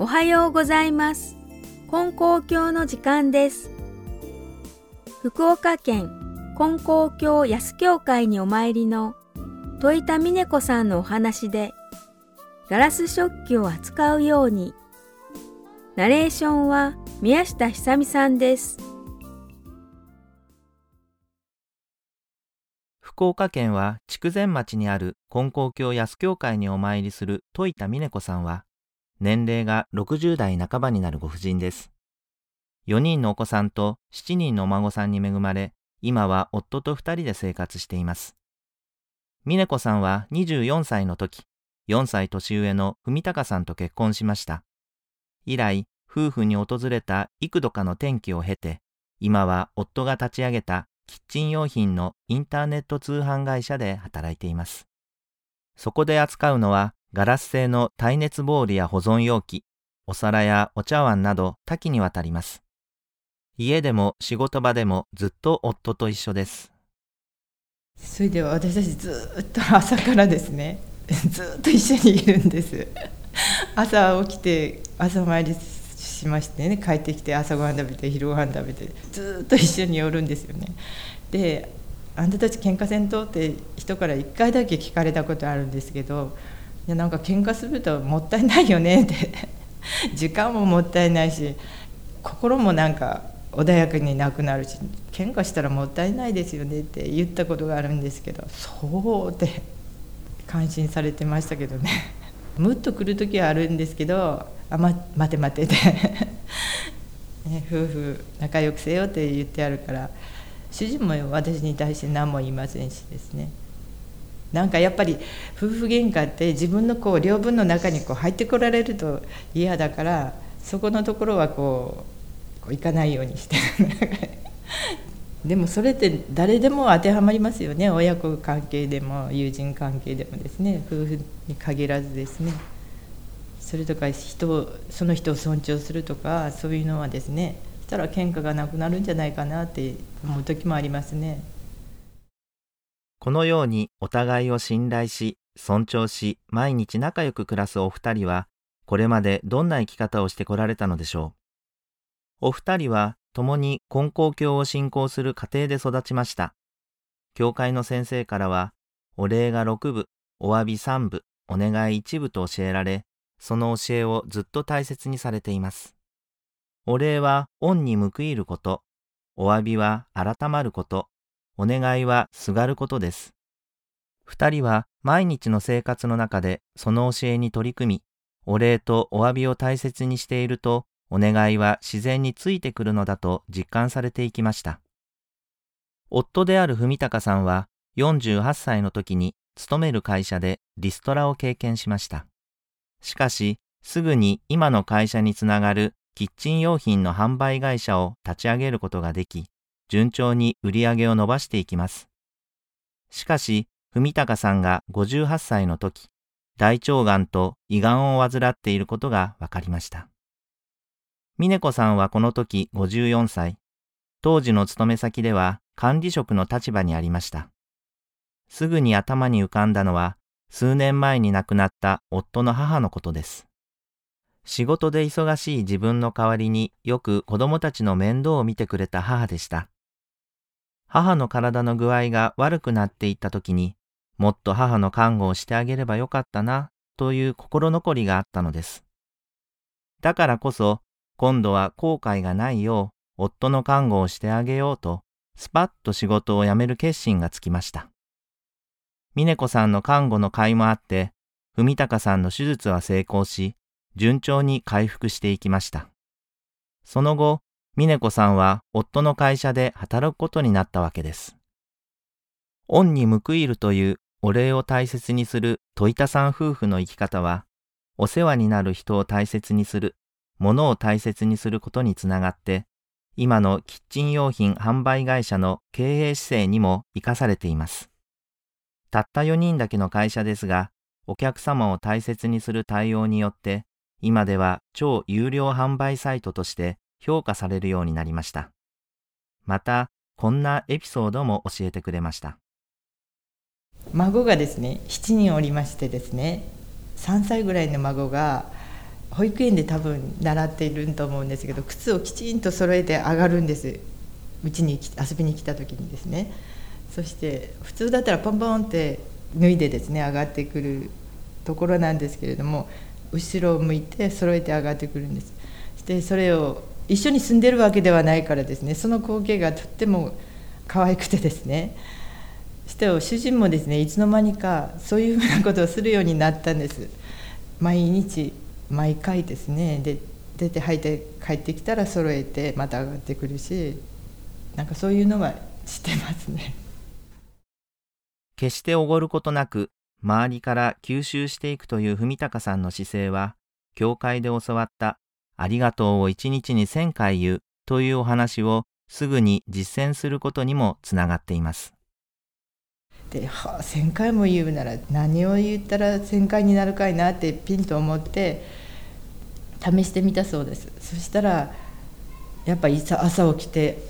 おはようございます。金光教の時間です。福岡県金光教安教会にお参りの戸板美音子さんのお話で、ガラス食器を扱うように、ナレーションは宮下久美さんです。福岡県は筑前町にある金光教安教会にお参りする戸板美音子さんは、年齢が60代半ばになるご婦人です。4人のお子さんと7人のお孫さんに恵まれ、今は夫と2人で生活しています。美音子さんは24歳の時、4歳年上の文隆さんと結婚しました。以来、夫婦に訪れた幾度かの転機を経て、今は夫が立ち上げたキッチン用品のインターネット通販会社で働いています。そこで扱うのはガラス製の耐熱ボウルや保存容器、お皿やお茶碗など多岐にわたります。家でも仕事場でもずっと夫と一緒です。それでは私たちずっと朝からですね ずっと一緒にいるんです 朝起きて朝参りしましてね帰ってきて朝ごはん食べて昼ごはん食べてずっと一緒におるんですよねであんたたち喧嘩せんとって人から1回だけ聞かれたことあるんですけどやなんか喧嘩するともったいないよねって。時間ももったいないし心もなんか穏やかになくなるし喧嘩したらもったいないですよねって言ったことがあるんですけどそうって感心されてましたけどね。ムッとくる時はあるんですけど「あ、ま、待て待て」って、ね、夫婦仲良くせよって言ってあるから主人も私に対して何も言いませんしですね。なんかやっぱり夫婦喧嘩って自分のこう両分の中にこう入ってこられると嫌だからそこのところはこうこういかないようにして でもそれって誰でも当てはまりますよね。親子関係でも友人関係でもですね。夫婦に限らずですね。それとか人その人を尊重するとかそういうのはですね。したら喧嘩がなくなるんじゃないかなって思う時もありますね。このようにお互いを信頼し、尊重し、毎日仲良く暮らすお二人は、これまでどんな生き方をしてこられたのでしょう？お二人は共に根高教を信仰する家庭で育ちました。教会の先生からは、お礼が6部、お詫び3部、お願い1部と教えられ、その教えをずっと大切にされています。お礼は恩に報いること、お詫びは改まること、お願いはすがることです。二人は毎日の生活の中でその教えに取り組み、お礼とお詫びを大切にしていると、お願いは自然についてくるのだと実感されていきました。夫である文隆さんは48歳の時に勤める会社でリストラを経験しました。しかし、すぐに今の会社につながるキッチン用品の販売会社を立ち上げることができ、順調に売り上げを伸ばしていきます。しかし、文隆さんが58歳の時、大腸がんと胃がんを患っていることが分かりました。美音子さんはこの時54歳、当時の勤め先では管理職の立場にありました。すぐに頭に浮かんだのは、数年前に亡くなった夫の母のことです。仕事で忙しい自分の代わりによく子供たちの面倒を見てくれた母でした。母の体の具合が悪くなっていった時にもっと母の看護をしてあげればよかったなという心残りがあったのです。だからこそ今度は後悔がないよう夫の看護をしてあげようとスパッと仕事を辞める決心がつきました。美音子さんの看護の甲斐もあって文隆さんの手術は成功し順調に回復していきました。その後、美音子さんは夫の会社で働くことになったわけです。恩に報いるというお礼を大切にする戸板さん夫婦の生き方は、お世話になる人を大切にする、物を大切にすることにつながって、今のキッチン用品販売会社の経営姿勢にも生かされています。たった4人だけの会社ですが、お客様を大切にする対応によって、今では超有料販売サイトとして評価されるようになりました。また、こんなエピソードも教えてくれました。孫がですね7人おりましてですね3歳ぐらいの孫が保育園で多分習っていると思うんですけど靴をきちんと揃えて上がるんですうちに遊びに来た時にですねそして普通だったらポンポンって脱いでですね上がってくるところなんですけれども後ろを向いて揃えて上がってくるんですでそれを一緒に住んでるわけではないからですね。その光景がとっても可愛くてですね。して主人もですねいつの間にかそういうふうなことをするようになったんです。毎日毎回ですね。で出て履いて帰ってきたら揃えてまた上がってくるしなんかそういうのはしてますね。決しておごることなく周りから吸収していくという文隆さんの姿勢は教会で教わったありがとうを一日に千回言うというお話をすぐに実践することにもつながっています。で、はあ、1,000回も言うなら何を言ったら1,000回になるかいなってピンと思って試してみたそうです。そしたらやっぱり朝起きて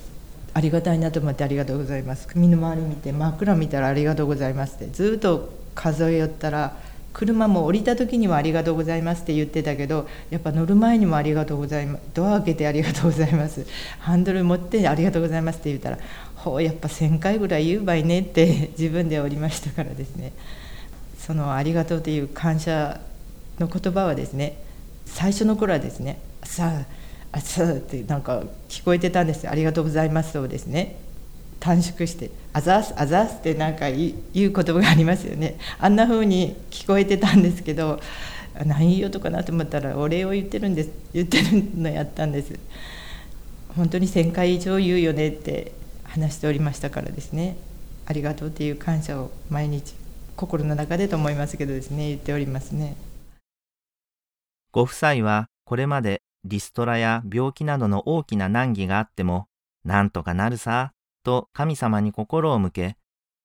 ありがたいなと思って「ありがとうございます」身の回り見て真っ暗見たら「ありがとうございます」ってずっと数えよったら車も降りた時には「ありがとうございます」って言ってたけどやっぱ乗る前にも「ありがとうございます」ドア開けて「ありがとうございます」ハンドル持って「ありがとうございます」って言ったらほうやっぱ1,000回ぐらい言うばいねって 自分でおりましたからですね。その「ありがとう」という感謝の言葉はですね最初の頃はですね「さああさあ」ってなんか聞こえてたんです「ありがとうございます」をですね短縮して「あざすあざす」ってなんか言う言葉がありますよね。あんな風に聞こえてたんですけど何言おうとかなと思ったらお礼を言ってるんです言ってるのやったんです。本当に1,000回以上言うよねって話しておりましたからですね。ありがとうっていう感謝を毎日心の中でと思いますけどですね。言っておりますね。ご夫妻はこれまでリストラや病気などの大きな難儀があってもなんとかなるさ。と神様に心を向け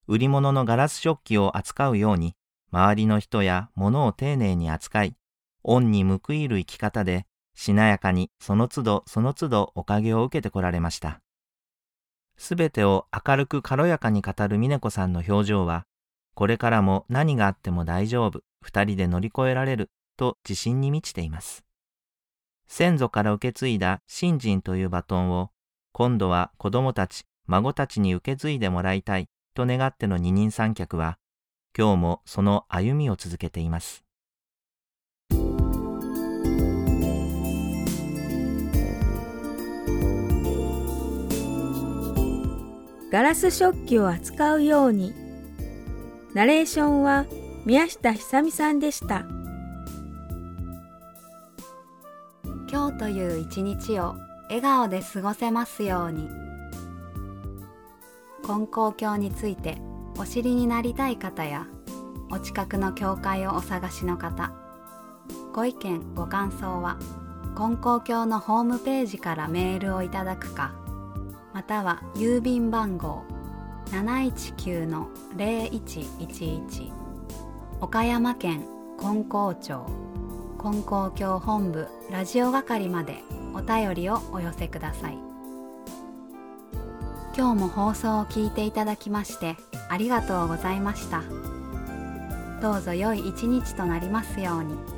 売り物のガラス食器を扱うように周りの人や物を丁寧に扱い恩に報いる生き方でしなやかにその都度その都度おかげを受けてこられました。すべてを明るく軽やかに語る峰子さんの表情は、これからも何があっても大丈夫、二人で乗り越えられると自信に満ちています。先祖から受け継いだ信心というバトンを、今度は子供たち、孫たちに受け継いでもらいたいと願っての二人三脚は、今日もその歩みを続けています。ガラス食器を扱うようにナレーションは宮下久美さんでした今日という一日を笑顔で過ごせますように金光教についてお知りになりたい方やお近くの教会をお探しの方ご意見ご感想は金光教のホームページからメールをいただくかまたは郵便番号719-0111岡山県金光町金光教本部ラジオ係までお便りをお寄せください。今日も放送を聞いていただきましてありがとうございましたどうぞ良い一日となりますように。